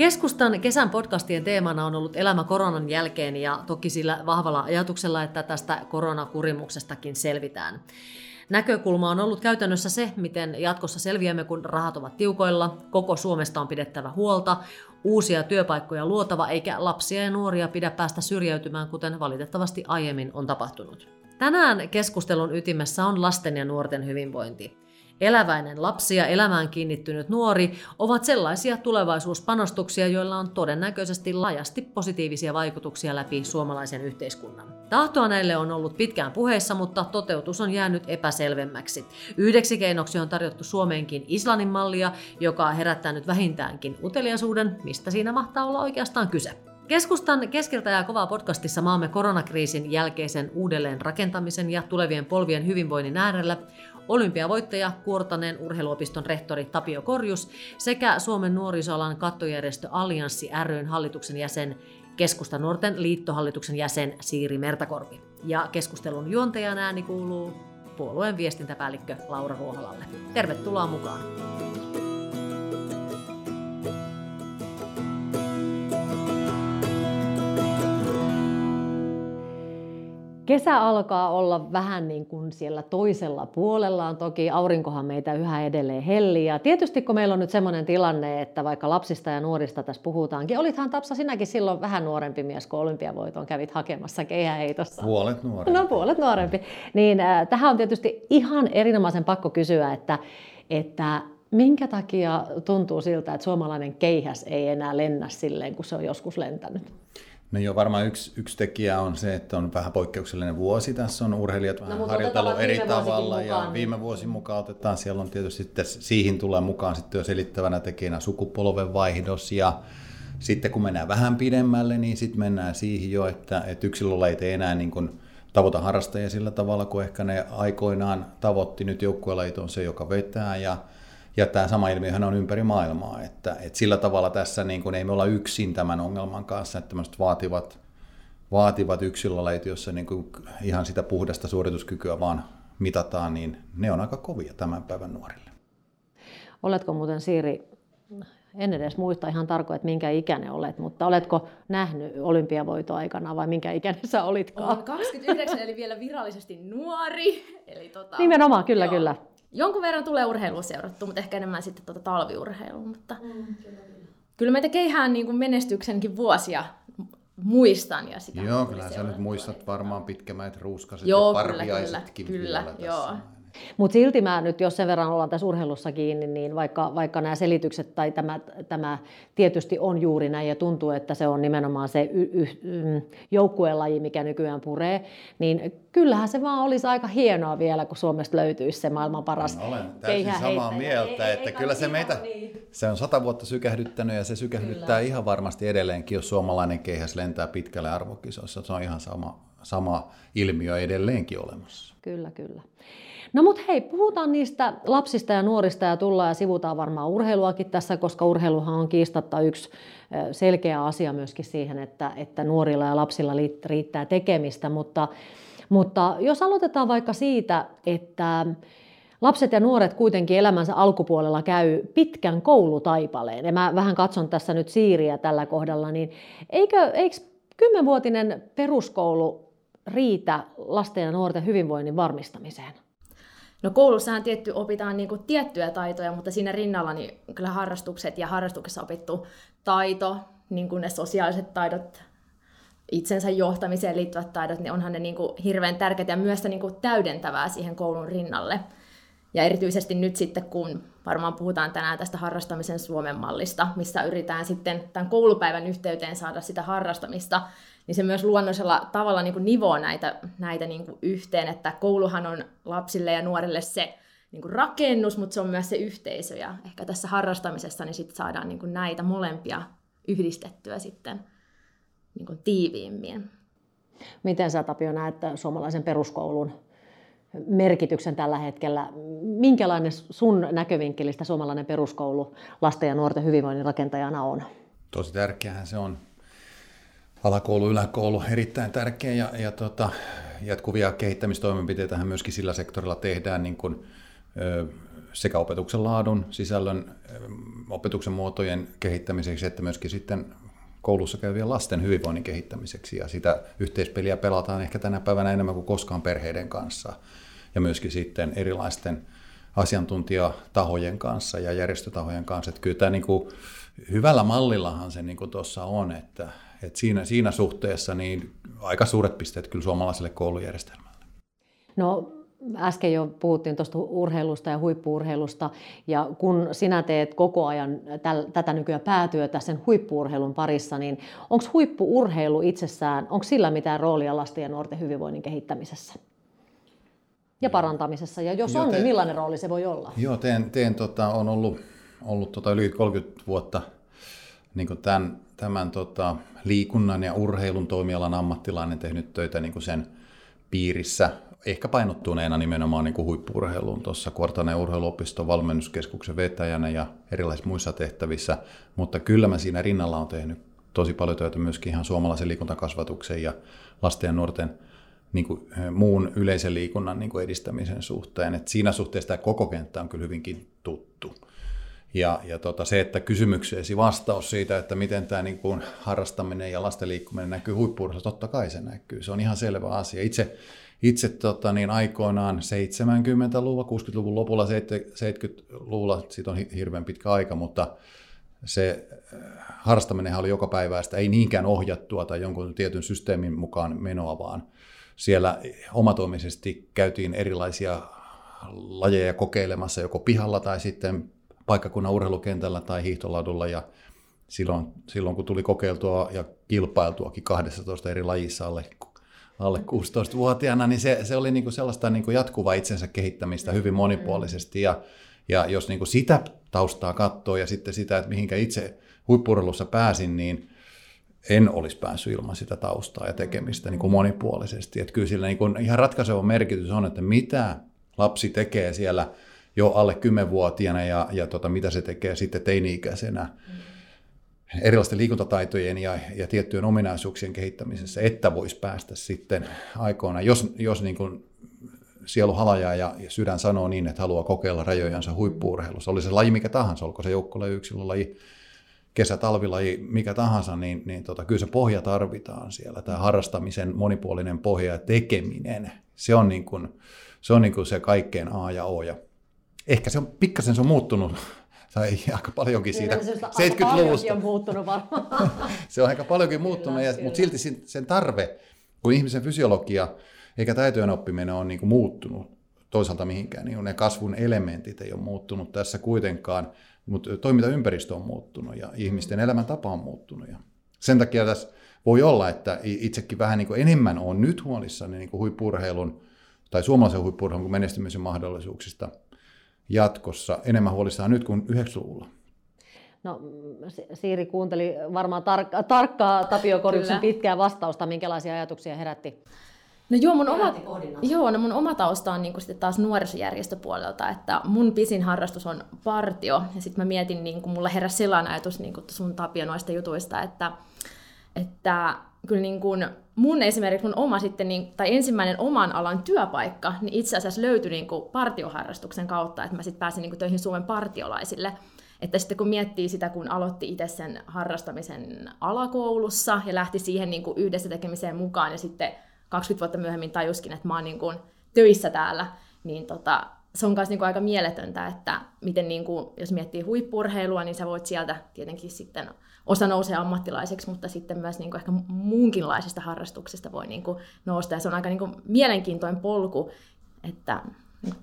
Keskustan kesän podcastien teemana on ollut elämä koronan jälkeen ja toki sillä vahvalla ajatuksella, että tästä koronakurimuksestakin selvitään. Näkökulma on ollut käytännössä se, miten jatkossa selviämme, kun rahat ovat tiukoilla, koko Suomesta on pidettävä huolta, uusia työpaikkoja luotava eikä lapsia ja nuoria pidä päästä syrjäytymään, kuten valitettavasti aiemmin on tapahtunut. Tänään keskustelun ytimessä on lasten ja nuorten hyvinvointi. Eläväinen lapsi ja elämään kiinnittynyt nuori ovat sellaisia tulevaisuuspanostuksia, joilla on todennäköisesti laajasti positiivisia vaikutuksia läpi suomalaisen yhteiskunnan. Tahtoa näille on ollut pitkään puheissa, mutta toteutus on jäänyt epäselvemmäksi. Yhdeksi keinoksi on tarjottu Suomeenkin Islannin mallia, joka on herättänyt vähintäänkin uteliaisuuden, mistä siinä mahtaa olla oikeastaan kyse. Keskustan keskeltä ja kovaa podcastissa maamme koronakriisin jälkeisen uudelleen rakentamisen ja tulevien polvien hyvinvoinnin äärellä olympiavoittaja, Kuortaneen urheiluopiston rehtori Tapio Korjus sekä Suomen nuorisoalan kattojärjestö Allianssi ryn hallituksen jäsen Keskusta Nuorten liittohallituksen jäsen Siiri Mertakorpi. Ja keskustelun juontajan ääni kuuluu puolueen viestintäpäällikkö Laura Ruoholalle. Tervetuloa mukaan! Kesä alkaa olla vähän niin kuin siellä toisella puolellaan. Toki aurinkohan meitä yhä edelleen helli. Ja tietysti kun meillä on nyt semmoinen tilanne, että vaikka lapsista ja nuorista tässä puhutaankin, olithan Tapsa sinäkin silloin vähän nuorempi mies, kun olympiavoiton kävit hakemassa keihäheitossa. Puolet nuorempi. No puolet nuorempi. Niin äh, tähän on tietysti ihan erinomaisen pakko kysyä, että, että minkä takia tuntuu siltä, että suomalainen keihäs ei enää lennä silleen, kun se on joskus lentänyt? No joo, varmaan yksi, yksi tekijä on se, että on vähän poikkeuksellinen vuosi. Tässä on urheilijat vähän no, harjoitellut eri tavalla mukaan, ja niin. viime vuosi mukaan otetaan. Siellä on tietysti sitten, siihen tulee mukaan sitten jo selittävänä tekijänä sukupolvenvaihdos ja sitten kun mennään vähän pidemmälle, niin sitten mennään siihen jo, että, että yksilölajit ei enää niin kuin tavoita harrastajia sillä tavalla, kuin ehkä ne aikoinaan tavoitti. Nyt joukkuelajit on se, joka vetää ja ja tämä sama ilmiöhän on ympäri maailmaa, että, että sillä tavalla tässä niin kuin ei me olla yksin tämän ongelman kanssa, että tämmöiset vaativat, vaativat yksilölajit, joissa niin kuin ihan sitä puhdasta suorituskykyä vaan mitataan, niin ne on aika kovia tämän päivän nuorille. Oletko muuten Siiri, en edes muista ihan tarkoin, että minkä ikäinen olet, mutta oletko nähnyt olympiavoitoaikana vai minkä ikäinen sä olitkaan? Olen 29, eli vielä virallisesti nuori. Eli tota, Nimenomaan, kyllä, joo. kyllä. Jonkun verran tulee urheilua seurattua, mutta ehkä enemmän sitten tuota talviurheilua. Mutta mm, kyllä, kyllä meitä keihään niin kuin menestyksenkin vuosia muistan. Ja sitä joo, kyllä sä nyt muistat varmaan pitkämäät ruuskaset joo, ja parviaisetkin kyllä, kyllä, kyllä, joo. Mutta silti mä nyt, jos sen verran ollaan tässä urheilussa kiinni, niin vaikka, vaikka nämä selitykset tai tämä, tämä tietysti on juuri näin ja tuntuu, että se on nimenomaan se y, y, mm, joukkuelaji, mikä nykyään puree, niin kyllähän se vaan olisi aika hienoa vielä, kun Suomesta löytyisi se maailman paras no, Olen täysin samaa mieltä, ei, että ei, kyllä se meitä, niin. se on sata vuotta sykähdyttänyt ja se sykähdyttää kyllä. ihan varmasti edelleenkin, jos suomalainen keihäs lentää pitkälle arvokisoissa. Se on ihan sama, sama ilmiö edelleenkin olemassa. Kyllä, kyllä. No mutta hei, puhutaan niistä lapsista ja nuorista ja tullaan ja sivutaan varmaan urheiluakin tässä, koska urheiluhan on kiistatta yksi selkeä asia myöskin siihen, että, että nuorilla ja lapsilla riittää tekemistä. Mutta, mutta jos aloitetaan vaikka siitä, että lapset ja nuoret kuitenkin elämänsä alkupuolella käy pitkän koulutaipaleen, ja mä vähän katson tässä nyt Siiriä tällä kohdalla, niin eikö, eikö kymmenvuotinen peruskoulu riitä lasten ja nuorten hyvinvoinnin varmistamiseen? No koulussahan tietty opitaan niinku tiettyjä taitoja, mutta siinä rinnalla niin kyllä harrastukset ja harrastuksessa opittu taito, niin kuin ne sosiaaliset taidot, itsensä johtamiseen liittyvät taidot, niin onhan ne niinku hirveän tärkeitä ja myös niinku täydentävää siihen koulun rinnalle. Ja erityisesti nyt sitten, kun varmaan puhutaan tänään tästä harrastamisen Suomen mallista, missä yritetään sitten tämän koulupäivän yhteyteen saada sitä harrastamista, niin se myös luonnollisella tavalla niin kuin nivoo näitä, näitä niin kuin yhteen, että kouluhan on lapsille ja nuorille se niin kuin rakennus, mutta se on myös se yhteisö, ja ehkä tässä harrastamisessa niin sit saadaan niin kuin näitä molempia yhdistettyä sitten niin kuin tiiviimmin. Miten sä Tapio näet suomalaisen peruskoulun merkityksen tällä hetkellä? Minkälainen sun näkövinkkelistä suomalainen peruskoulu lasten ja nuorten hyvinvoinnin rakentajana on? Tosi tärkeähän se on alakoulu, yläkoulu erittäin tärkeä ja, ja tota, jatkuvia kehittämistoimenpiteitä myöskin sillä sektorilla tehdään niin kuin, ö, sekä opetuksen laadun, sisällön, opetuksen muotojen kehittämiseksi, että myöskin sitten koulussa käyvien lasten hyvinvoinnin kehittämiseksi. Ja sitä yhteispeliä pelataan ehkä tänä päivänä enemmän kuin koskaan perheiden kanssa. Ja myöskin sitten erilaisten asiantuntijatahojen kanssa ja järjestötahojen kanssa. Että kyllä tämä niin kuin, hyvällä mallillahan se niin kuin tuossa on, että, että siinä, siinä suhteessa niin aika suuret pisteet kyllä suomalaiselle koulujärjestelmälle. No äsken jo puhuttiin tuosta urheilusta ja huippuurheilusta, ja kun sinä teet koko ajan täl, tätä nykyään päätyötä sen huippuurheilun parissa, niin onko huippuurheilu itsessään, onko sillä mitään roolia lasten ja nuorten hyvinvoinnin kehittämisessä? Ja parantamisessa, ja jos joo, on, teen, niin millainen rooli se voi olla? Joo, teen, teen tota, on ollut, ollut tota yli 30 vuotta niin tämän, tämän tota, liikunnan ja urheilun toimialan ammattilainen tehnyt töitä niin sen piirissä ehkä painottuneena nimenomaan niin kuin huippuurheiluun tuossa Kuortaneen urheiluopiston valmennuskeskuksen vetäjänä ja erilaisissa muissa tehtävissä, mutta kyllä mä siinä rinnalla on tehnyt tosi paljon työtä myöskin ihan suomalaisen liikuntakasvatuksen ja lasten ja nuorten niin kuin, eh, muun yleisen liikunnan niin kuin edistämisen suhteen. Et siinä suhteessa tämä koko kenttä on kyllä hyvinkin tuttu. Ja, ja tota, se, että kysymykseesi vastaus siitä, että miten tämä niin kuin harrastaminen ja lasten liikkuminen näkyy huippuurheilussa, totta kai se näkyy. Se on ihan selvä asia. Itse itse tota, niin aikoinaan 70-luvulla, 60-luvun lopulla, 70-luvulla, siitä on hirveän pitkä aika, mutta se äh, harrastaminen oli joka päivästä, ei niinkään ohjattua tai jonkun tietyn systeemin mukaan menoa, vaan siellä omatoimisesti käytiin erilaisia lajeja kokeilemassa joko pihalla tai sitten paikkakunnan urheilukentällä tai hiihtoladulla ja silloin, silloin kun tuli kokeiltua ja kilpailtuakin 12 eri lajissa alle alle 16-vuotiaana, niin se, se oli niin kuin sellaista niin kuin jatkuvaa itsensä kehittämistä hyvin monipuolisesti. Ja, ja jos niin kuin sitä taustaa katsoo ja sitten sitä, että mihinkä itse huippuurheilussa pääsin, niin en olisi päässyt ilman sitä taustaa ja tekemistä niin kuin monipuolisesti. Että kyllä sillä niin kuin ihan ratkaiseva merkitys on, että mitä lapsi tekee siellä jo alle 10-vuotiaana ja, ja tota, mitä se tekee sitten teini-ikäisenä. Mm erilaisten liikuntataitojen ja, ja tiettyjen ominaisuuksien kehittämisessä, että voisi päästä sitten aikoina, jos, jos niin kuin sielu halajaa ja, ja sydän sanoo niin, että haluaa kokeilla rajojansa huippuurheilussa, oli se laji mikä tahansa, olko se joukkolaji, yksilölaji, kesä, talvilaji, mikä tahansa, niin, niin tota, kyllä se pohja tarvitaan siellä. Tämä harrastamisen monipuolinen pohja ja tekeminen, se on, niin kuin, se, on niin kuin se kaikkein A ja O. Ja ehkä se on, pikkasen se on muuttunut tai aika paljonkin siitä. 70-luvusta. on muuttunut varmaan. se on aika paljonkin muuttunut, kyllä, ja, kyllä. mutta silti sen tarve, kun ihmisen fysiologia eikä taitojen oppiminen on niin kuin muuttunut toisaalta mihinkään, niin ne kasvun elementit ei ole muuttunut tässä kuitenkaan, mutta toimintaympäristö on muuttunut ja ihmisten elämäntapa on muuttunut. Ja sen takia tässä voi olla, että itsekin vähän niin kuin enemmän on nyt huolissani niin kuin huippurheilun tai suomalaisen huippurheilun menestymisen mahdollisuuksista – jatkossa enemmän huolissaan nyt kuin 90-luvulla? No, Siiri kuunteli varmaan tar- tarkkaa Tapio Korjuksen pitkää vastausta, minkälaisia ajatuksia herätti. No joo, mun oma, joo, no mun oma tausta on niin sitten taas nuorisojärjestöpuolelta, että mun pisin harrastus on partio, ja sitten mä mietin, niin kuin mulla heräsi sellainen ajatus niin kuin sun Tapio noista jutuista, että, että kyllä niin kuin mun esimerkiksi mun oma sitten, niin, tai ensimmäinen oman alan työpaikka, niin itse asiassa löytyi niin kuin partioharrastuksen kautta, että mä sitten pääsin niin kuin töihin Suomen partiolaisille. Että sitten kun miettii sitä, kun aloitti itse sen harrastamisen alakoulussa ja lähti siihen niin kuin yhdessä tekemiseen mukaan ja sitten 20 vuotta myöhemmin tajuskin, että mä oon niin kuin töissä täällä, niin tota, se on myös niin aika mieletöntä, että miten niin kuin, jos miettii huippurheilua, niin sä voit sieltä tietenkin sitten osa nousee ammattilaiseksi, mutta sitten myös niin kuin ehkä muunkinlaisista harrastuksista voi niin kuin nousta. Ja se on aika niin kuin mielenkiintoinen polku, että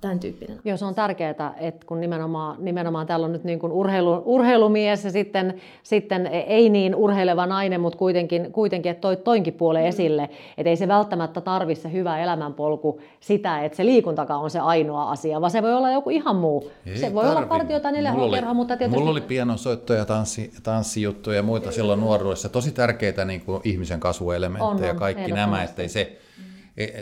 tämän tyyppinen. Joo, se on tärkeää, että kun nimenomaan, nimenomaan täällä on nyt niin kuin urheilu, urheilumies ja sitten, sitten ei niin urheileva nainen, mutta kuitenkin, kuitenkin että toi toinkin puolen mm. esille, että ei se välttämättä tarvi se hyvä elämänpolku sitä, että se liikuntakaan on se ainoa asia, vaan se voi olla joku ihan muu. Ei se voi tarvi. olla partio tai neljä kerho, mutta tietysti... Mulla oli pianosoittoja, tanssi, tanssijuttuja ja muita silloin nuoruudessa. Tosi tärkeitä niin kuin ihmisen kasvuelementtejä, on, on, kaikki nämä, ettei se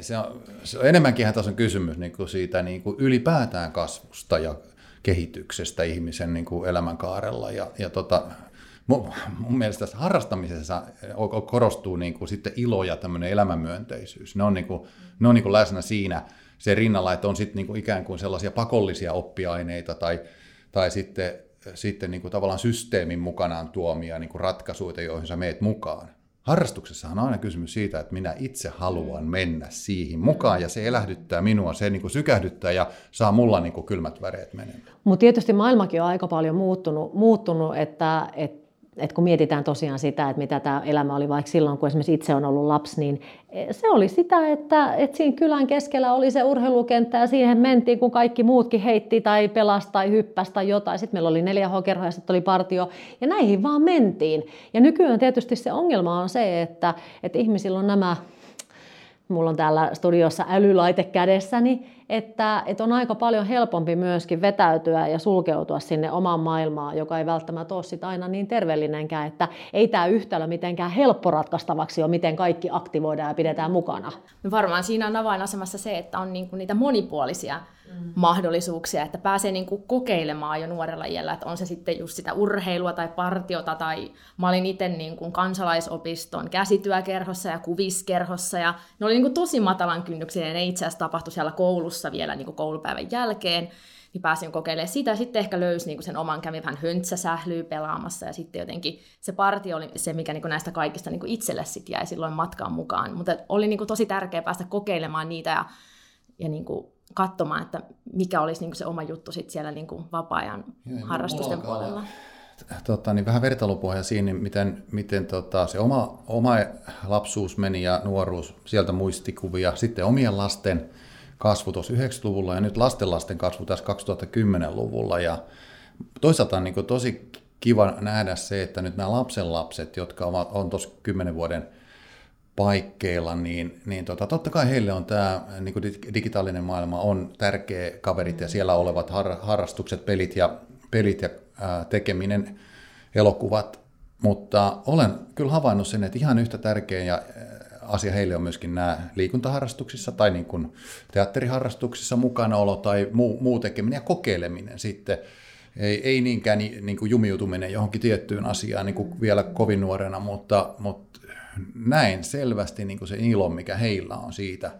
se on, se on enemmänkin tässä on kysymys niin kuin siitä niin kuin ylipäätään kasvusta ja kehityksestä ihmisen niin kuin elämänkaarella. Ja, ja tota, mun, mun mielestä tässä harrastamisessa korostuu niin kuin sitten ilo ja tämmöinen elämänmyönteisyys. Ne on, niin kuin, ne on niin kuin läsnä siinä. se rinnalla, että on sitten niin ikään kuin sellaisia pakollisia oppiaineita tai, tai sitten, sitten niin kuin tavallaan systeemin mukanaan tuomia niin kuin ratkaisuja, joihin sä meet mukaan. Harrastuksessahan on aina kysymys siitä, että minä itse haluan mennä siihen mukaan ja se elähdyttää minua, se niin kuin sykähdyttää ja saa mulla niin kuin kylmät väreet menemään. Mutta tietysti maailmakin on aika paljon muuttunut, muuttunut että, että et kun mietitään tosiaan sitä, että mitä tämä elämä oli vaikka silloin, kun esimerkiksi itse on ollut lapsi, niin e, se oli sitä, että, että siinä kylän keskellä oli se urheilukenttä ja siihen mentiin, kun kaikki muutkin heitti tai pelasi tai hyppäsi tai jotain. Sitten meillä oli neljä hokerhoa ja sitten oli partio ja näihin vaan mentiin. Ja nykyään tietysti se ongelma on se, että, että ihmisillä on nämä mulla on täällä studiossa älylaite kädessäni, että, että on aika paljon helpompi myöskin vetäytyä ja sulkeutua sinne omaan maailmaan, joka ei välttämättä ole sit aina niin terveellinenkään, että ei tämä yhtälö mitenkään helppo ratkaistavaksi ole, miten kaikki aktivoidaan ja pidetään mukana. Varmaan siinä on avainasemassa se, että on niinku niitä monipuolisia mm. mahdollisuuksia, että pääsee niinku kokeilemaan jo nuorella iällä, että on se sitten just sitä urheilua tai partiota, tai mä olin itse niinku kansalaisopiston käsityökerhossa ja kuviskerhossa, ja ne oli niinku tosi matalan kynnyksen, ja ne itse asiassa tapahtui siellä koulussa vielä niinku koulupäivän jälkeen, niin pääsin kokeilemaan sitä. Sitten ehkä löysi niin sen oman, kävin vähän höntsäsählyä pelaamassa ja sitten jotenkin se partio oli se, mikä niin näistä kaikista niin itselle sitten jäi silloin matkaan mukaan. Mutta oli niin tosi tärkeää päästä kokeilemaan niitä ja, ja niin katsomaan, että mikä olisi niin se oma juttu sit siellä niin vapaa-ajan ja, harrastusten puolella. Tota, niin vähän vertailupohja siinä, niin miten, miten tota, se oma, oma lapsuus meni ja nuoruus, sieltä muistikuvia, sitten omien lasten kasvu tuossa 90-luvulla ja nyt lastenlasten kasvu tässä 2010-luvulla. Ja toisaalta on niin tosi kiva nähdä se, että nyt nämä lapsenlapset, jotka ovat, on tuossa 10 vuoden paikkeilla, niin, niin tota, totta kai heille on tämä niin digitaalinen maailma on tärkeä kaverit ja siellä olevat har, harrastukset, pelit ja, pelit ja ää, tekeminen, elokuvat, mutta olen kyllä havainnut sen, että ihan yhtä tärkeä ja asia heille on myöskin nämä liikuntaharrastuksissa tai niin kuin teatteriharrastuksissa mukanaolo tai muu, muu tekeminen ja kokeileminen sitten. Ei, ei niinkään niin kuin jumiutuminen johonkin tiettyyn asiaan niin kuin vielä kovin nuorena, mutta, mutta näin selvästi niin kuin se ilo, mikä heillä on siitä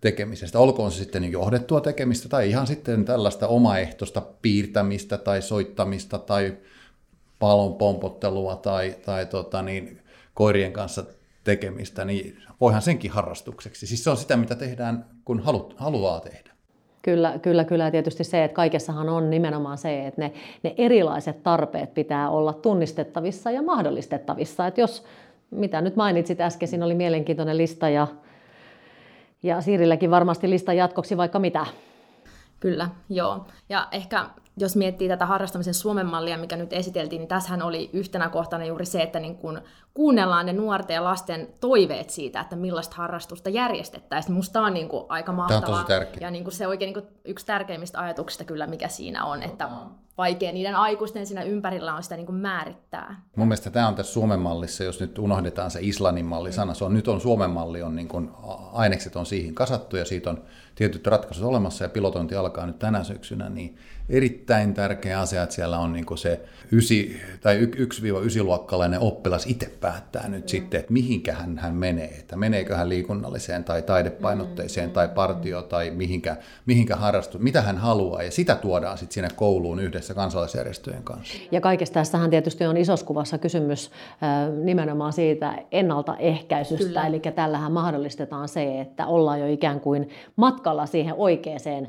tekemisestä. Olkoon se sitten johdettua tekemistä tai ihan sitten tällaista omaehtoista piirtämistä tai soittamista tai palon pompottelua tai, tai tota niin, koirien kanssa tekemistä, niin voihan senkin harrastukseksi. Siis se on sitä, mitä tehdään, kun halu, haluaa tehdä. Kyllä, kyllä, kyllä. Tietysti se, että kaikessahan on nimenomaan se, että ne, ne erilaiset tarpeet pitää olla tunnistettavissa ja mahdollistettavissa. Että jos, mitä nyt mainitsit äsken, siinä oli mielenkiintoinen lista ja, ja Siirilläkin varmasti lista jatkoksi vaikka mitä. Kyllä, joo. Ja ehkä jos miettii tätä harrastamisen Suomen mallia, mikä nyt esiteltiin, niin tässähän oli yhtenä kohtana juuri se, että niin kun kuunnellaan ne nuorten ja lasten toiveet siitä, että millaista harrastusta järjestettäisiin. Musta on niin kuin aika mahtavaa. Ja niin kuin se oikein niin kuin yksi tärkeimmistä ajatuksista kyllä, mikä siinä on, että vaikea niiden aikuisten siinä ympärillä on sitä niin kuin määrittää. Mun mielestä tämä on tässä Suomen mallissa, jos nyt unohdetaan se Islannin malli sana, se on, nyt on Suomen malli, on niin kuin, ainekset on siihen kasattu ja siitä on tietyt ratkaisut olemassa ja pilotointi alkaa nyt tänä syksynä, niin erittäin tärkeä asia, että siellä on niin kuin se ysi, tai 1-9-luokkalainen oppilas itse päättää nyt mm. sitten, että mihinkä hän, hän menee, että meneekö hän liikunnalliseen tai taidepainotteiseen mm. tai partio tai mihinkä, mihinkä harrastuu, mitä hän haluaa ja sitä tuodaan sitten sinne kouluun yhdessä kansalaisjärjestöjen kanssa. Ja kaikesta tässähän tietysti on isossa kuvassa kysymys nimenomaan siitä ennaltaehkäisystä, Kyllä. eli tällähän mahdollistetaan se, että ollaan jo ikään kuin matkalla siihen oikeaan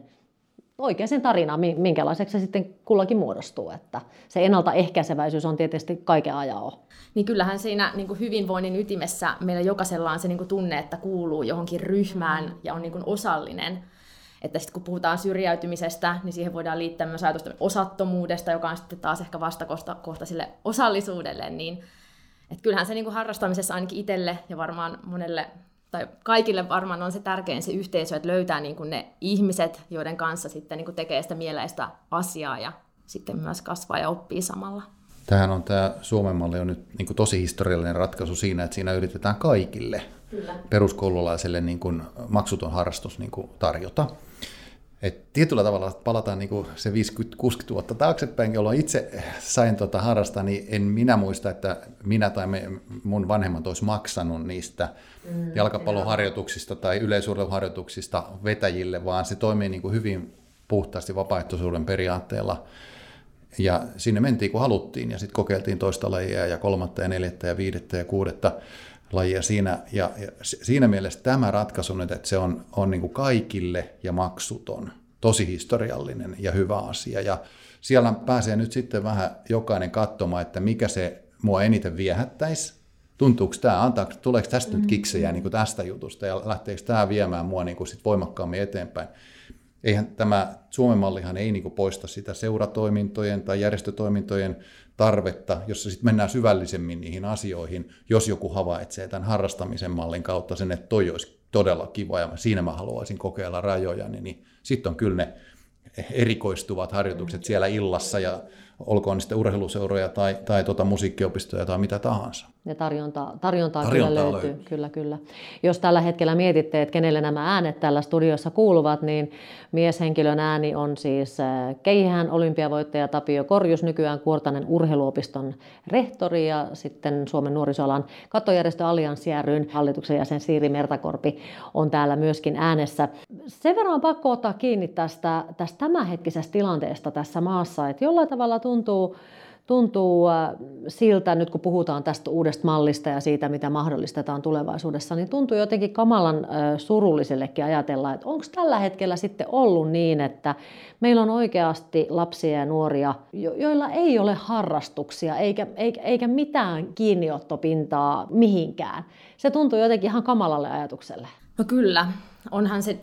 oikeaan tarinaan, minkälaiseksi se sitten kullakin muodostuu. Että se ennaltaehkäiseväisyys on tietysti kaiken ajao. Niin kyllähän siinä niin kuin hyvinvoinnin ytimessä meillä jokaisella on se niin kuin tunne, että kuuluu johonkin ryhmään ja on niin kuin osallinen. Että sitten kun puhutaan syrjäytymisestä, niin siihen voidaan liittää myös ajatusta osattomuudesta, joka on sitten taas ehkä vastakohta sille osallisuudelle. Niin, että kyllähän se niin kuin harrastamisessa ainakin itselle ja varmaan monelle tai kaikille varmaan on se tärkein se yhteisö, että löytää niin kuin ne ihmiset, joiden kanssa sitten niin kuin tekee sitä mieleistä asiaa ja sitten myös kasvaa ja oppii samalla. Tähän on tämä Suomen malli on nyt niin kuin tosi historiallinen ratkaisu siinä, että siinä yritetään kaikille Kyllä. peruskoululaiselle niin kuin maksuton harrastus niin kuin tarjota. Et tietyllä tavalla palataan niin se 50-60 vuotta taaksepäin, jolloin itse sain tota harrastaa, niin en minä muista, että minä tai me, mun vanhemmat olisi maksanut niistä mm, jalkapalloharjoituksista tai yleisurheiluharjoituksista vetäjille, vaan se toimii niin kuin hyvin puhtaasti vapaaehtoisuuden periaatteella. Ja sinne mentiin kun haluttiin ja sitten kokeiltiin toista lajia ja kolmatta ja neljättä ja viidettä ja kuudetta lajia siinä. Ja, ja siinä mielessä tämä ratkaisu nyt, että se on, on niin kuin kaikille ja maksuton, tosi historiallinen ja hyvä asia. Ja siellä pääsee nyt sitten vähän jokainen katsomaan, että mikä se mua eniten viehättäisi. Tuntuuko tämä, antaa, tuleeko tästä nyt kiksejä niin kuin tästä jutusta ja lähteekö tämä viemään mua niin kuin sit voimakkaammin eteenpäin eihän tämä Suomen mallihan ei niin poista sitä seuratoimintojen tai järjestötoimintojen tarvetta, jossa sitten mennään syvällisemmin niihin asioihin, jos joku havaitsee tämän harrastamisen mallin kautta sen, että toi olisi todella kiva ja siinä mä haluaisin kokeilla rajoja, niin, niin sitten on kyllä ne erikoistuvat harjoitukset siellä illassa ja olkoon sitten urheiluseuroja tai, tai tuota musiikkiopistoja tai mitä tahansa. Ja tarjonta, tarjontaa, tarjontaa kyllä löytyy, löytyy, kyllä kyllä. Jos tällä hetkellä mietitte, että kenelle nämä äänet täällä studiossa kuuluvat, niin mieshenkilön ääni on siis äh, Keihän olympiavoittaja Tapio Korjus, nykyään Kuortanen urheiluopiston rehtori ja sitten Suomen nuorisoalan kattojärjestö Allianssi ryn hallituksen jäsen Siiri Mertakorpi on täällä myöskin äänessä. Sen verran on pakko ottaa kiinni tästä, tästä tämänhetkisestä tilanteesta tässä maassa, että jollain tavalla tuntuu, tuntuu äh, siltä, nyt kun puhutaan tästä uudesta mallista ja siitä, mitä mahdollistetaan tulevaisuudessa, niin tuntuu jotenkin kamalan äh, surullisellekin ajatella, että onko tällä hetkellä sitten ollut niin, että meillä on oikeasti lapsia ja nuoria, joilla ei ole harrastuksia eikä, eikä, mitään kiinniottopintaa mihinkään. Se tuntuu jotenkin ihan kamalalle ajatukselle. No kyllä, onhan se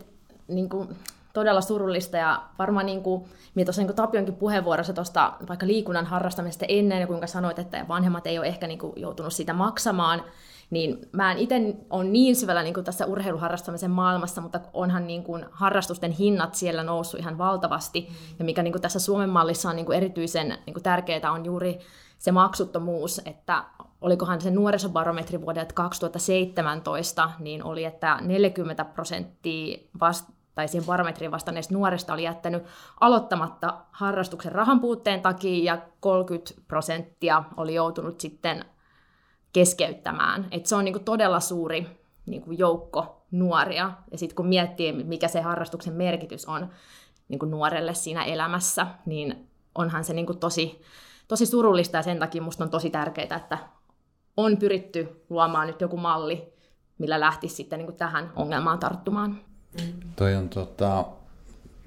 niin kuin, todella surullista ja varmaan niin kuin, mitä niin Tapionkin puheenvuorossa tuosta vaikka liikunnan harrastamisesta ennen ja kuinka sanoit, että vanhemmat ei ole ehkä niin kuin, joutunut sitä maksamaan, niin mä en itse ole niin syvällä niin kuin tässä urheiluharrastamisen maailmassa, mutta onhan niin kuin harrastusten hinnat siellä noussut ihan valtavasti. Ja mikä niin kuin tässä Suomen mallissa on niin kuin erityisen niin kuin tärkeää on juuri se maksuttomuus, että olikohan se nuorisobarometri vuodelta 2017, niin oli, että 40 prosenttia vasta tai siihen barometriin vastanneista nuorista oli jättänyt aloittamatta harrastuksen rahan puutteen takia ja 30 prosenttia oli joutunut sitten keskeyttämään. Et se on niinku todella suuri niinku joukko nuoria. Ja sitten kun miettii, mikä se harrastuksen merkitys on niinku nuorelle siinä elämässä, niin onhan se niinku tosi, tosi surullista ja sen takia minusta on tosi tärkeää, että on pyritty luomaan nyt joku malli, millä lähtisi sitten niinku tähän ongelmaan tarttumaan. Toi on tota,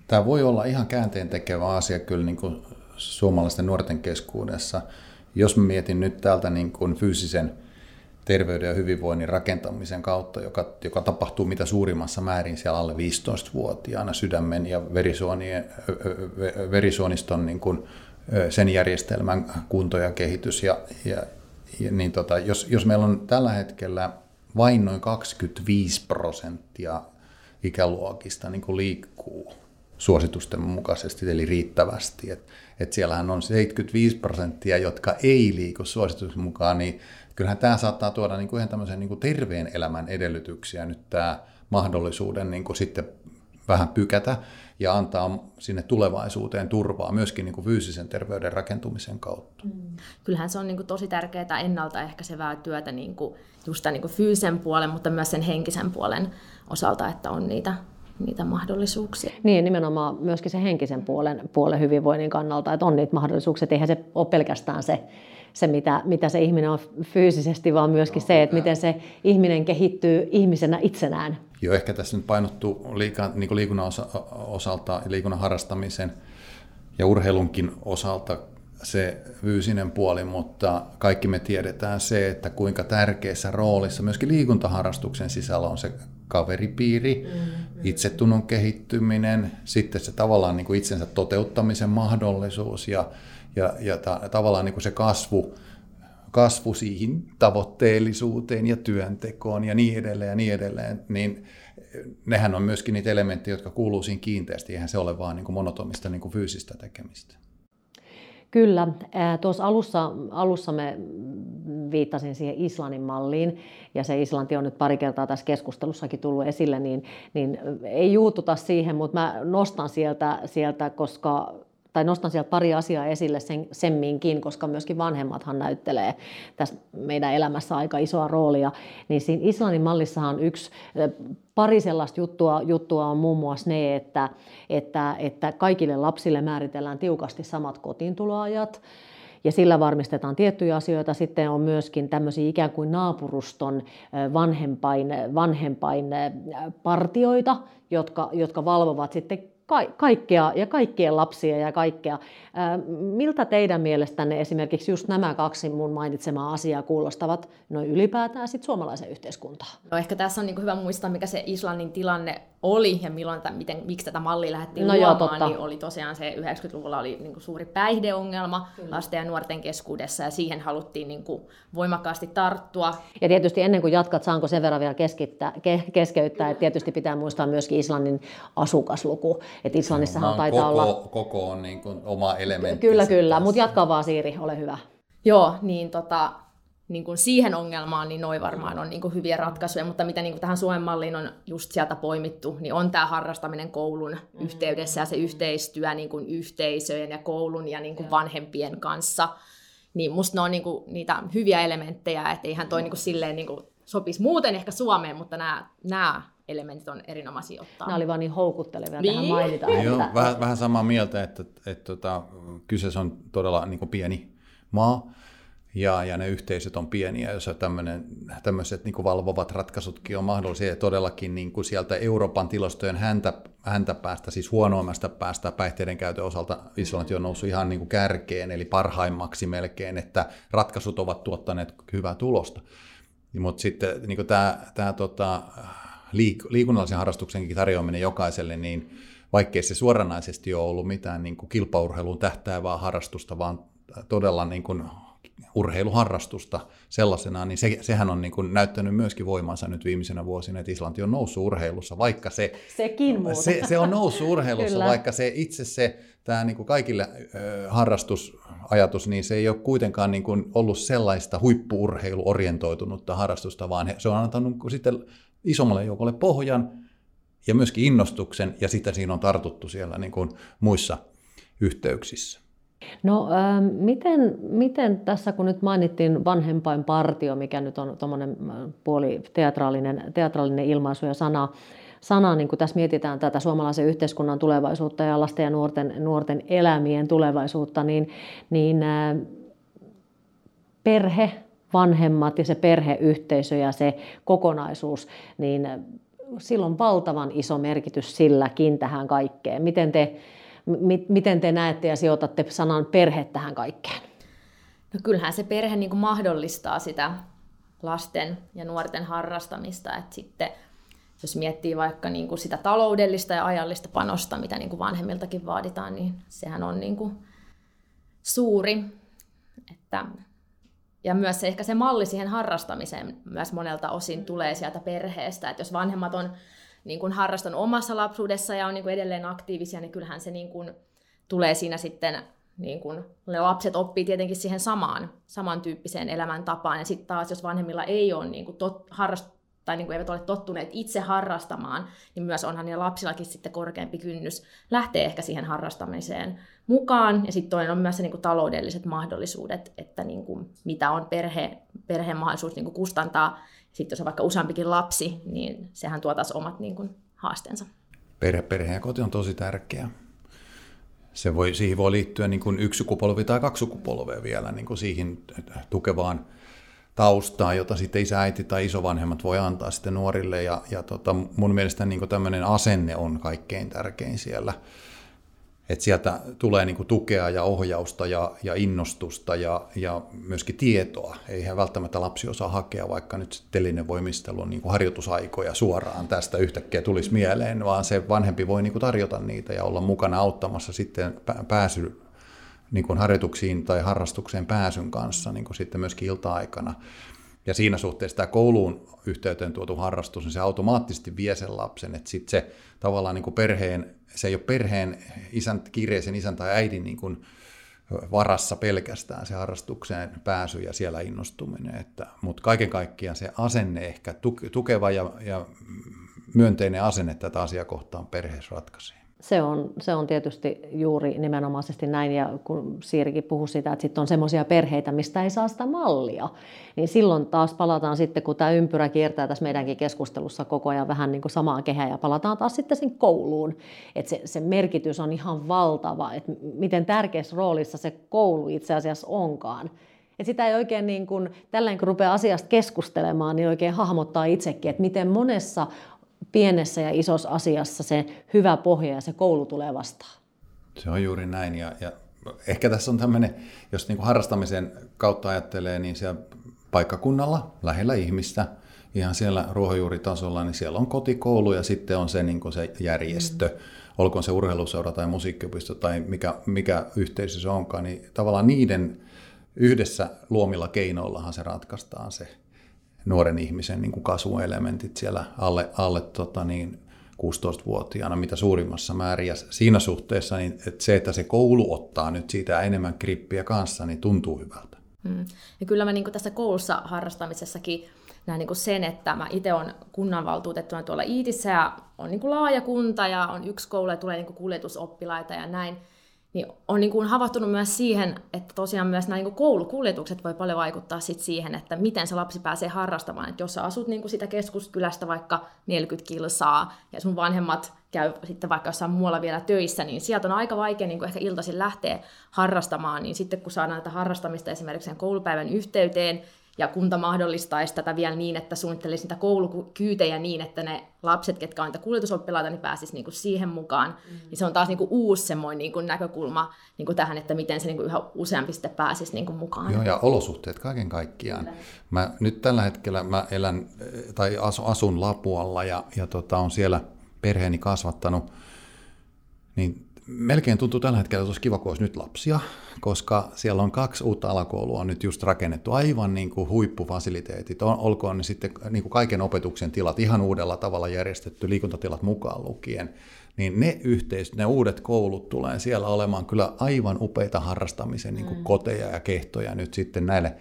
tämä voi olla ihan käänteen tekevä asia kyllä niin kuin suomalaisten nuorten keskuudessa. Jos mietin nyt täältä niin kuin fyysisen terveyden ja hyvinvoinnin rakentamisen kautta, joka, joka tapahtuu mitä suurimmassa määrin siellä alle 15-vuotiaana sydämen ja verisuonien, verisuoniston niin kuin, sen järjestelmän kunto ja kehitys. Ja, ja, ja niin tota, jos, jos meillä on tällä hetkellä vain noin 25 prosenttia ikäluokista niin kuin liikkuu suositusten mukaisesti, eli riittävästi. Et, et siellähän on 75 prosenttia, jotka ei liiku suositusten mukaan, niin kyllähän tämä saattaa tuoda niin kuin ihan tämmöisen niin kuin terveen elämän edellytyksiä nyt tämä mahdollisuuden niin kuin sitten vähän pykätä ja antaa sinne tulevaisuuteen turvaa myöskin niin kuin fyysisen terveyden rakentumisen kautta. Mm. Kyllähän se on niin kuin tosi tärkeää ennaltaehkäisevää työtä niin kuin just tämän niin kuin fyysisen puolen, mutta myös sen henkisen puolen osalta, että on niitä niitä mahdollisuuksia. Niin, nimenomaan myöskin se henkisen puolen, puolen hyvinvoinnin kannalta, että on niitä mahdollisuuksia, eihän se ole pelkästään se, se mitä, mitä se ihminen on fyysisesti, vaan myöskin no, se, että miten se ihminen kehittyy ihmisenä itsenään. Joo, ehkä tässä nyt painottuu liika, niin liikunnan osa, osalta, liikunnan harrastamisen ja urheilunkin osalta se fyysinen puoli, mutta kaikki me tiedetään se, että kuinka tärkeässä roolissa myöskin liikuntaharrastuksen sisällä on se kaveripiiri, mm-hmm. itsetunnon kehittyminen, sitten se tavallaan niin kuin itsensä toteuttamisen mahdollisuus ja, ja, ja ta, tavallaan niin kuin se kasvu, kasvu siihen tavoitteellisuuteen ja työntekoon ja niin edelleen ja niin edelleen, niin nehän on myöskin niitä elementtejä, jotka kuuluu siihen kiinteästi, eihän se ole vaan niin kuin monotomista niin kuin fyysistä tekemistä. Kyllä. Tuossa alussa, alussa me viittasin siihen Islannin malliin, ja se Islanti on nyt pari kertaa tässä keskustelussakin tullut esille, niin, niin ei juututa siihen, mutta mä nostan sieltä, sieltä koska tai nostan sieltä pari asiaa esille sen, semminkin, koska myöskin vanhemmathan näyttelee tässä meidän elämässä aika isoa roolia, niin siinä Islannin mallissahan yksi pari sellaista juttua, juttua on muun muassa ne, että, että, että kaikille lapsille määritellään tiukasti samat kotiintuloajat, ja sillä varmistetaan tiettyjä asioita. Sitten on myöskin tämmöisiä ikään kuin naapuruston vanhempain, vanhempain partioita, jotka, jotka valvovat sitten ka- kaikkea ja kaikkien lapsia ja kaikkea. Miltä teidän mielestänne esimerkiksi just nämä kaksi mun mainitsemaa asiaa kuulostavat noin ylipäätään sit suomalaisen yhteiskuntaan? No ehkä tässä on niin hyvä muistaa, mikä se Islannin tilanne oli ja milloin, t- miten, miksi tätä mallia lähdettiin no luomaan, joo, niin oli tosiaan se 90-luvulla oli niin kuin suuri päihdeongelma Kyllä. lasten ja nuorten keskuudessa ja siihen haluttiin niin kuin voimakkaasti tarttua. Ja tietysti ennen kuin jatkat, saanko sen verran vielä keskittää, ke, keskeyttää, että tietysti pitää muistaa myöskin Islannin asukasluku, että Islannissahan no, taitaa koko, olla... Koko on niin kuin oma elementti. Kyllä, kyllä, mutta jatka vaan Siiri, ole hyvä. Joo, niin tota, niin kuin siihen ongelmaan, niin noin varmaan on niin kuin hyviä ratkaisuja, mutta mitä niin kuin tähän Suomen malliin on just sieltä poimittu, niin on tämä harrastaminen koulun mm. yhteydessä ja se yhteistyö niin kuin yhteisöjen ja koulun ja niin kuin vanhempien kanssa. Niin musta ne on niin kuin niitä hyviä elementtejä, että eihän toi niin kuin silleen niin kuin sopisi muuten ehkä Suomeen, mutta nämä, nämä elementit on erinomaisia ottaa. Nämä oli vaan niin houkuttelevia niin. tähän mainita. Että... Joo, vähän, vähän samaa mieltä, että, että, että, että kyseessä on todella niin kuin pieni maa, ja, ja ne yhteisöt on pieniä, jos tämmöiset niin valvovat ratkaisutkin on mahdollisia. Ja todellakin niin kuin sieltä Euroopan tilastojen häntä, häntä päästä, siis huonoimmasta päästä päihteiden käytön osalta Islanti on noussut ihan niin kuin kärkeen, eli parhaimmaksi melkein, että ratkaisut ovat tuottaneet hyvää tulosta. Mutta sitten niin tämä, tämä tota, liik- liikunnallisen harrastuksenkin tarjoaminen jokaiselle, niin vaikkei se suoranaisesti ole ollut mitään niin kuin kilpaurheiluun tähtäävää harrastusta, vaan todella niin kuin urheiluharrastusta sellaisenaan, niin se, sehän on niin kuin näyttänyt myöskin voimansa nyt viimeisenä vuosina, että Islanti on noussut urheilussa, vaikka se... Sekin Se, se on noussut urheilussa, vaikka se itse se, tämä niin kuin kaikille äh, harrastusajatus, niin se ei ole kuitenkaan niin kuin ollut sellaista huippuurheiluorientoitunutta harrastusta, vaan se on antanut sitten isommalle joukolle pohjan ja myöskin innostuksen, ja sitä siinä on tartuttu siellä niin kuin muissa yhteyksissä. No äh, miten, miten tässä, kun nyt mainittiin vanhempain partio, mikä nyt on tuommoinen äh, puoli teatraalinen, teatraalinen ilmaisu ja sana, sana, niin kun tässä mietitään tätä suomalaisen yhteiskunnan tulevaisuutta ja lasten ja nuorten, nuorten elämien tulevaisuutta, niin, niin äh, perhe, vanhemmat ja se perheyhteisö ja se kokonaisuus, niin sillä on valtavan iso merkitys silläkin tähän kaikkeen. Miten te, miten te näette ja sijoitatte sanan perhe tähän kaikkeen? No kyllähän se perhe niin kuin mahdollistaa sitä lasten ja nuorten harrastamista, että sitten jos miettii vaikka niin kuin sitä taloudellista ja ajallista panosta, mitä niin kuin vanhemmiltakin vaaditaan, niin sehän on niin kuin suuri. Että, ja myös se, ehkä se malli siihen harrastamiseen myös monelta osin tulee sieltä perheestä. Että jos vanhemmat on niin kuin harrastanut omassa lapsuudessa ja on niin kuin edelleen aktiivisia, niin kyllähän se niin kuin tulee siinä sitten, niin kuin, lapset oppii tietenkin siihen samaan, samantyyppiseen elämäntapaan. Ja sitten taas, jos vanhemmilla ei ole niin kuin tot, harrast, tai niin kuin eivät ole tottuneet itse harrastamaan, niin myös onhan niillä lapsillakin sitten korkeampi kynnys lähteä ehkä siihen harrastamiseen mukaan. Ja sitten toinen on myös se niin kuin taloudelliset mahdollisuudet, että niin kuin, mitä on perhe, perheen mahdollisuus niin kuin kustantaa sitten jos on vaikka useampikin lapsi, niin sehän tuo taas omat niin kuin, haasteensa. Perhe, perhe ja koti on tosi tärkeä. Se voi, siihen voi liittyä niin kuin yksi sukupolvi tai kaksi sukupolvea vielä niin kuin siihen tukevaan taustaan, jota sitten isä, äiti tai isovanhemmat voi antaa sitten nuorille. Ja, ja tota, mun mielestä niin tämmöinen asenne on kaikkein tärkein siellä että sieltä tulee niin tukea ja ohjausta ja, ja innostusta ja, ja myöskin tietoa. Eihän välttämättä lapsi osaa hakea, vaikka nyt telinevoimistelun niin harjoitusaikoja suoraan tästä yhtäkkiä tulisi mieleen, vaan se vanhempi voi niin tarjota niitä ja olla mukana auttamassa sitten pääsy niin kuin harjoituksiin tai harrastukseen pääsyn kanssa niin kuin sitten myöskin ilta-aikana. Ja siinä suhteessa tämä kouluun yhteyteen tuotu harrastus, niin se automaattisesti vie sen lapsen, että sitten se tavallaan niin kuin perheen, se ei ole perheen isän, kiireisen isän tai äidin niin kuin varassa pelkästään se harrastukseen pääsy ja siellä innostuminen. Että, mutta kaiken kaikkiaan se asenne ehkä, tukeva ja, ja myönteinen asenne tätä asiakohtaan perheessä ratkaisee. Se on, se on tietysti juuri nimenomaisesti näin, ja kun Siirikin puhui sitä, että sitten on semmoisia perheitä, mistä ei saa sitä mallia, niin silloin taas palataan sitten, kun tämä ympyrä kiertää tässä meidänkin keskustelussa koko ajan vähän niin kuin samaa kehää, ja palataan taas sitten sen kouluun. Että se, se merkitys on ihan valtava, että miten tärkeässä roolissa se koulu itse asiassa onkaan. Et sitä ei oikein niin kuin, tällainen kun rupeaa asiasta keskustelemaan, niin oikein hahmottaa itsekin, että miten monessa pienessä ja isossa asiassa se hyvä pohja ja se koulu tulee vastaan. Se on juuri näin ja, ja ehkä tässä on tämmöinen, jos niin kuin harrastamisen kautta ajattelee, niin siellä paikkakunnalla, lähellä ihmistä, ihan siellä ruohonjuuritasolla, niin siellä on kotikoulu ja sitten on se, niin kuin se järjestö, mm. olkoon se urheiluseura tai musiikkiopisto tai mikä, mikä yhteisö se onkaan, niin tavallaan niiden yhdessä luomilla keinoillahan se ratkaistaan se nuoren ihmisen niin kuin kasvuelementit siellä alle, alle tota niin, 16-vuotiaana mitä suurimmassa määrin. Ja siinä suhteessa niin, että se, että se koulu ottaa nyt siitä enemmän krippiä kanssa, niin tuntuu hyvältä. Hmm. Ja kyllä mä niin tässä koulussa harrastamisessakin näen niin sen, että mä itse olen kunnanvaltuutettuna tuolla Iitissä ja on niin laaja kunta ja on yksi koulu ja tulee niin kuljetusoppilaita ja näin niin on niin kuin havahtunut myös siihen, että tosiaan myös nämä niin koulukuljetukset voi paljon vaikuttaa sit siihen, että miten se lapsi pääsee harrastamaan. Että jos sä asut niin kuin sitä keskuskylästä vaikka 40 kilsaa ja sun vanhemmat käy sitten vaikka jossain muualla vielä töissä, niin sieltä on aika vaikea niin kuin ehkä iltaisin lähteä harrastamaan, niin sitten kun saadaan tätä harrastamista esimerkiksi sen koulupäivän yhteyteen, ja kunta mahdollistaisi tätä vielä niin, että suunnittelisi niitä koulukyytejä niin, että ne lapset, ketkä on niitä kuljetusoppilaita, niin pääsisivät niinku siihen mukaan. Mm. Niin se on taas niinku uusi semmoinen niinku näkökulma niinku tähän, että miten se niinku yhä useampi sitten pääsisi niinku mukaan. Joo, ja olosuhteet kaiken kaikkiaan. Mä, nyt tällä hetkellä mä elän, tai asun Lapualla ja, ja tota, on siellä perheeni kasvattanut, niin melkein tuntuu tällä hetkellä, että olisi kiva, kun olisi nyt lapsia, koska siellä on kaksi uutta alakoulua nyt just rakennettu, aivan niin kuin huippufasiliteetit, olkoon ne sitten niin kuin kaiken opetuksen tilat ihan uudella tavalla järjestetty, liikuntatilat mukaan lukien, niin ne yhteisöt, ne uudet koulut tulee siellä olemaan kyllä aivan upeita harrastamisen niin kuin mm. koteja ja kehtoja nyt sitten näille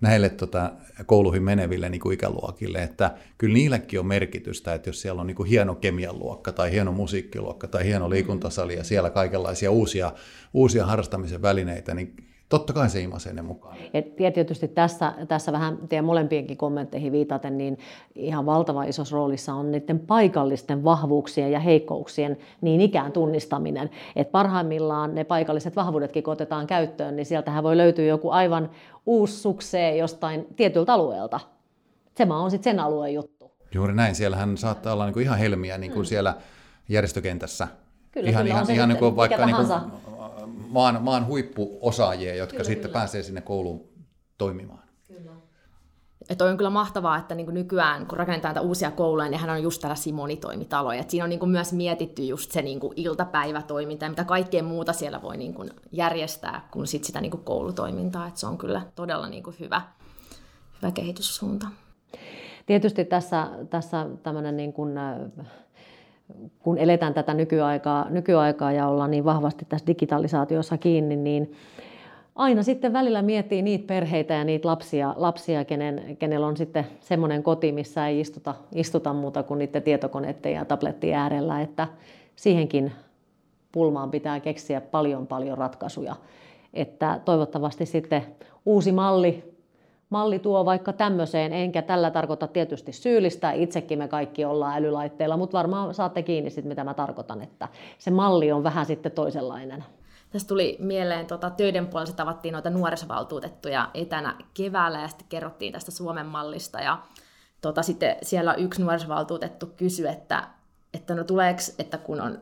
näille tota, kouluihin meneville niin kuin ikäluokille, että kyllä niilläkin on merkitystä, että jos siellä on niin kuin hieno kemian luokka tai hieno musiikkiluokka tai hieno liikuntasali ja siellä kaikenlaisia uusia, uusia harrastamisen välineitä, niin Totta kai se imasee ne mukaan. Et tietysti tässä, tässä vähän teidän molempienkin kommentteihin viitaten, niin ihan valtava isossa roolissa on niiden paikallisten vahvuuksien ja heikkouksien niin ikään tunnistaminen. Et parhaimmillaan ne paikalliset vahvuudetkin, kun otetaan käyttöön, niin sieltähän voi löytyä joku aivan uusi suksee jostain tietyltä alueelta. Se on sitten sen alueen juttu. Juuri näin. Siellähän saattaa olla niinku ihan helmiä niin kuin mm. siellä järjestökentässä. Kyllä, ihan, kyllä ihan, ihan niin kuin vaikka niin kuin maan, maan huippuosaajia, jotka kyllä, sitten kyllä. pääsee sinne kouluun toimimaan. Kyllä. Ja toi on kyllä mahtavaa, että niin nykyään kun rakennetaan näitä uusia kouluja, niin hän on just tällaisia monitoimitaloja. Et siinä on niin myös mietitty just se niin iltapäivätoiminta ja mitä kaikkea muuta siellä voi niin järjestää kuin sit sitä niin koulutoimintaa. Et se on kyllä todella niin hyvä, hyvä kehityssuunta. Tietysti tässä, tässä tämmöinen niin kuin, kun eletään tätä nykyaikaa, nykyaikaa ja ollaan niin vahvasti tässä digitalisaatiossa kiinni, niin aina sitten välillä miettii niitä perheitä ja niitä lapsia, lapsia kenen, kenellä on sitten semmoinen koti, missä ei istuta, istuta muuta kuin niiden tietokoneiden ja tablettien äärellä, että siihenkin pulmaan pitää keksiä paljon paljon ratkaisuja. Että toivottavasti sitten uusi malli malli tuo vaikka tämmöiseen, enkä tällä tarkoita tietysti syyllistä, itsekin me kaikki ollaan älylaitteilla, mutta varmaan saatte kiinni sitten, mitä mä tarkoitan, että se malli on vähän sitten toisenlainen. Tässä tuli mieleen, tota, töiden puolella tavattiin noita nuorisovaltuutettuja etänä keväällä ja sitten kerrottiin tästä Suomen mallista ja tota, sitten siellä yksi nuorisovaltuutettu kysyi, että, että no tuleeko, että kun on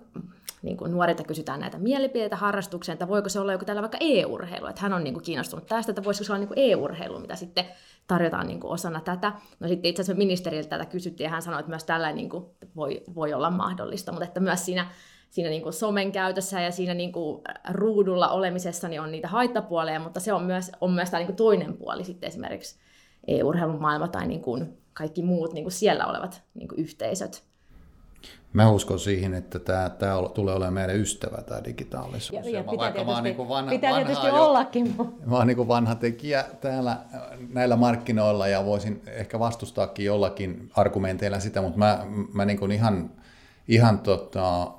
niin kuin nuorilta kysytään näitä mielipiteitä harrastukseen, että voiko se olla joku täällä vaikka e-urheilu, että hän on niin kuin kiinnostunut tästä, että voisiko se olla niin kuin e-urheilu, mitä sitten tarjotaan niin kuin osana tätä. No sitten itse asiassa ministeriltä tätä kysyttiin ja hän sanoi, että myös tällä niin kuin voi, voi olla mahdollista, mutta että myös siinä, siinä niin kuin somen käytössä ja siinä niin kuin ruudulla olemisessa niin on niitä haittapuoleja, mutta se on myös, on myös tämä niin kuin toinen puoli sitten esimerkiksi e-urheilun maailma tai niin kuin kaikki muut niin kuin siellä olevat niin kuin yhteisöt. Mä uskon siihen, että tämä, tämä tulee olemaan meidän ystävä, tämä digitaalisuus. Ja, ja pitää vaikka tietysti, niin vanha, pitää vanha tietysti jo, ollakin. Mä oon niin vanha tekijä täällä näillä markkinoilla ja voisin ehkä vastustaakin jollakin argumenteilla sitä, mutta mä, mä niin ihan, ihan tota,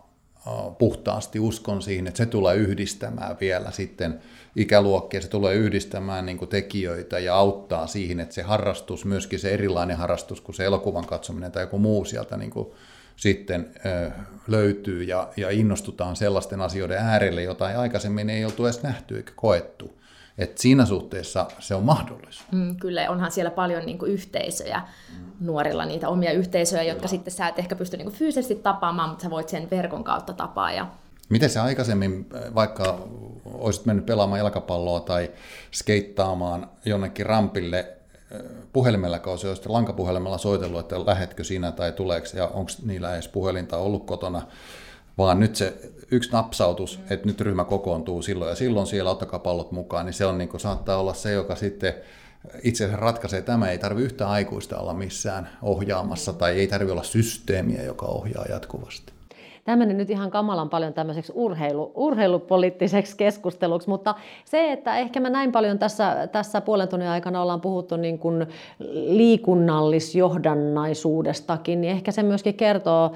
puhtaasti uskon siihen, että se tulee yhdistämään vielä sitten ikäluokkia, se tulee yhdistämään niin kuin tekijöitä ja auttaa siihen, että se harrastus, myöskin se erilainen harrastus kuin se elokuvan katsominen tai joku muu sieltä niin kuin sitten löytyy ja, ja innostutaan sellaisten asioiden äärelle, jota ei aikaisemmin ei oltu edes nähty eikä koettu. Et siinä suhteessa se on mahdollisuus. Mm, kyllä, onhan siellä paljon niin kuin, yhteisöjä mm. nuorilla, niitä omia yhteisöjä, jotka kyllä. sitten sä et ehkä pysty niin kuin, fyysisesti tapaamaan, mutta sä voit sen verkon kautta tapaa. Ja... Miten se aikaisemmin, vaikka olisit mennyt pelaamaan jalkapalloa tai skeittaamaan jonnekin rampille, puhelimella kausi olisi lankapuhelimella soitellut, että lähetkö sinä tai tuleeko, ja onko niillä edes puhelinta ollut kotona, vaan nyt se yksi napsautus, että nyt ryhmä kokoontuu silloin ja silloin siellä, ottakaa pallot mukaan, niin se on niin kuin, saattaa olla se, joka sitten itse asiassa ratkaisee tämä. Ei tarvitse yhtä aikuista olla missään ohjaamassa tai ei tarvitse olla systeemiä, joka ohjaa jatkuvasti. Tämä meni nyt ihan kamalan paljon tämmöiseksi urheilu, urheilupoliittiseksi keskusteluksi, mutta se, että ehkä me näin paljon tässä, tässä puolen tunnin aikana ollaan puhuttu niin kuin liikunnallisjohdannaisuudestakin, niin ehkä se myöskin kertoo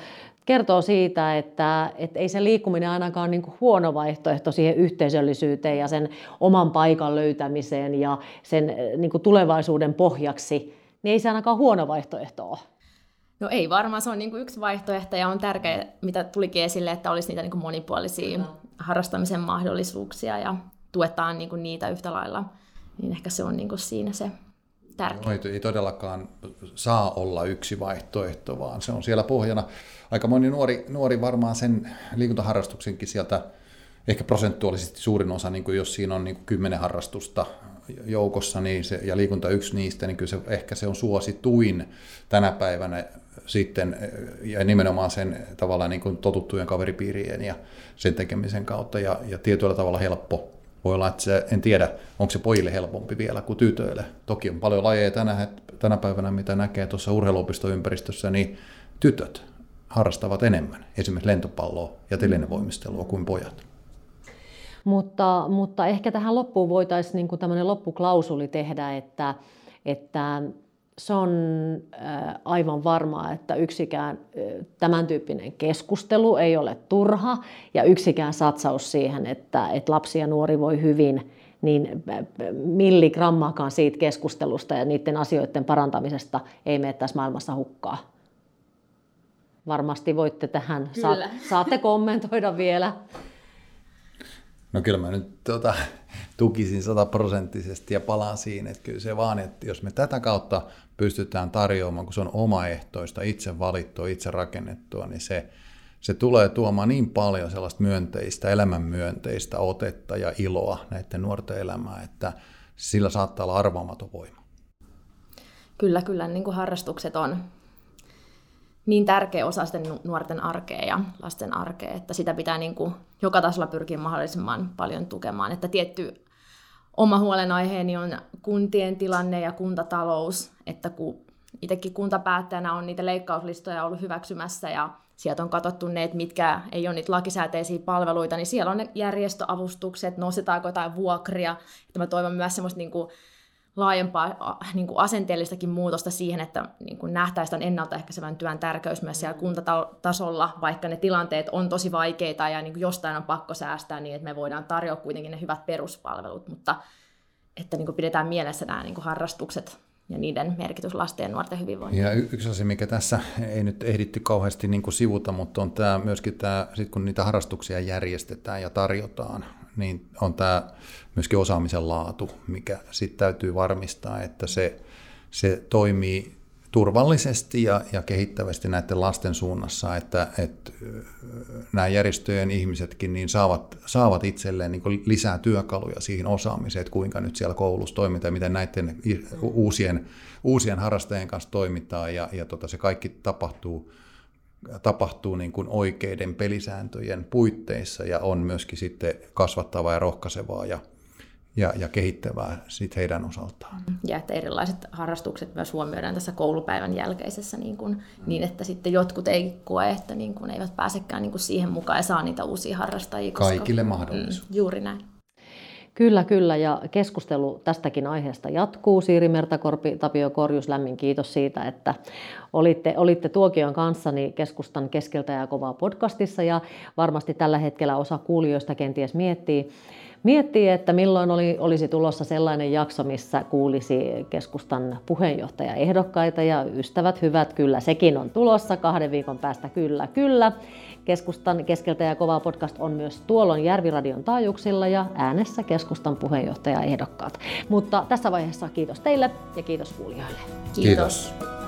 kertoo siitä, että, että ei se liikkuminen ainakaan niin kuin huono vaihtoehto siihen yhteisöllisyyteen ja sen oman paikan löytämiseen ja sen niin kuin tulevaisuuden pohjaksi, niin ei se ainakaan huono vaihtoehto ole. No ei varmaan, se on niin kuin yksi vaihtoehto ja on tärkeää, mitä tulikin esille, että olisi niitä niin kuin monipuolisia no. harrastamisen mahdollisuuksia ja tuetaan niin kuin niitä yhtä lailla. Niin ehkä se on niin kuin siinä se tärkeä. No, ei todellakaan saa olla yksi vaihtoehto, vaan se on siellä pohjana. Aika moni nuori, nuori varmaan sen liikuntaharrastuksenkin sieltä, ehkä prosentuaalisesti suurin osa, niin kuin jos siinä on niin kuin kymmenen harrastusta joukossa niin se, ja liikunta yksi niistä, niin kyllä se, ehkä se on suosituin tänä päivänä sitten, ja nimenomaan sen tavallaan niin kuin totuttujen kaveripiirien ja sen tekemisen kautta, ja, ja tietyllä tavalla helppo. Voi olla, että se, en tiedä, onko se pojille helpompi vielä kuin tytöille. Toki on paljon lajeja tänä, tänä päivänä, mitä näkee tuossa urheiluopistoympäristössä, niin tytöt harrastavat enemmän esimerkiksi lentopalloa ja telinevoimistelua kuin pojat. Mutta, mutta ehkä tähän loppuun voitaisiin niin tämmöinen loppuklausuli tehdä, että, että se on aivan varmaa, että yksikään tämän tyyppinen keskustelu ei ole turha ja yksikään satsaus siihen, että, että lapsi ja nuori voi hyvin, niin milligrammaakaan siitä keskustelusta ja niiden asioiden parantamisesta ei mene tässä maailmassa hukkaa. Varmasti voitte tähän, Kyllä. saatte kommentoida vielä. No kyllä mä nyt tuota, tukisin sataprosenttisesti ja palaan siihen, että kyllä se vaan, että jos me tätä kautta pystytään tarjoamaan, kun se on omaehtoista, itse valittua, itse rakennettua, niin se, se tulee tuomaan niin paljon sellaista myönteistä, elämänmyönteistä otetta ja iloa näiden nuorten elämään, että sillä saattaa olla arvaamaton voima. Kyllä, kyllä, niin kuin harrastukset on niin tärkeä osa sitten nuorten arkea ja lasten arkea, että sitä pitää niin kuin joka tasolla pyrkiä mahdollisimman paljon tukemaan. Että tietty oma huolenaiheeni on kuntien tilanne ja kuntatalous, että kun itsekin kuntapäättäjänä on niitä leikkauslistoja ollut hyväksymässä ja sieltä on katsottu ne, että mitkä ei ole niitä lakisääteisiä palveluita, niin siellä on ne järjestöavustukset, nostetaanko jotain vuokria. Että mä toivon myös semmoista niin kuin laajempaa niin kuin asenteellistakin muutosta siihen, että niin kuin nähtäisiin tämän ennaltaehkäisevän työn tärkeys myös siellä kuntatasolla, vaikka ne tilanteet on tosi vaikeita ja niin kuin jostain on pakko säästää niin, että me voidaan tarjota kuitenkin ne hyvät peruspalvelut, mutta että niin kuin pidetään mielessä nämä niin kuin harrastukset ja niiden merkitys lasten ja nuorten hyvinvointiin. Ja yksi asia, mikä tässä ei nyt ehditty kauheasti niin kuin sivuta, mutta on tämä myöskin tämä, sit kun niitä harrastuksia järjestetään ja tarjotaan, niin on tämä myöskin osaamisen laatu, mikä sitten täytyy varmistaa, että se, se toimii turvallisesti ja, ja kehittävästi näiden lasten suunnassa, että, että nämä järjestöjen ihmisetkin niin saavat, saavat itselleen niin lisää työkaluja siihen osaamiseen, että kuinka nyt siellä koulussa toimitaan, miten näiden uusien, uusien harrastajien kanssa toimitaan ja, ja tota, se kaikki tapahtuu tapahtuu niin kuin oikeiden pelisääntöjen puitteissa ja on myöskin sitten kasvattavaa ja rohkaisevaa ja, ja, ja kehittävää sit heidän osaltaan. Ja että erilaiset harrastukset myös huomioidaan tässä koulupäivän jälkeisessä niin, kuin, niin että sitten jotkut ei koe, että niin kuin eivät pääsekään niin kuin siihen mukaan ja saa niitä uusia harrastajia. Koska, Kaikille mahdollisuus. Mm, juuri näin. Kyllä, kyllä. Ja keskustelu tästäkin aiheesta jatkuu. Siiri Mertakorpi, Tapio Korjus, lämmin kiitos siitä, että olitte, olitte Tuokion kanssani keskustan keskeltä ja kovaa podcastissa. Ja varmasti tällä hetkellä osa kuulijoista kenties miettii, miettii, että milloin oli, olisi tulossa sellainen jakso, missä kuulisi keskustan puheenjohtajaehdokkaita ja ystävät hyvät, kyllä sekin on tulossa kahden viikon päästä, kyllä, kyllä. Keskustan keskeltä ja kovaa podcast on myös tuolloin Järviradion taajuuksilla ja äänessä keskustan puheenjohtajaehdokkaat. Mutta tässä vaiheessa kiitos teille ja kiitos kuulijoille. Kiitos. kiitos.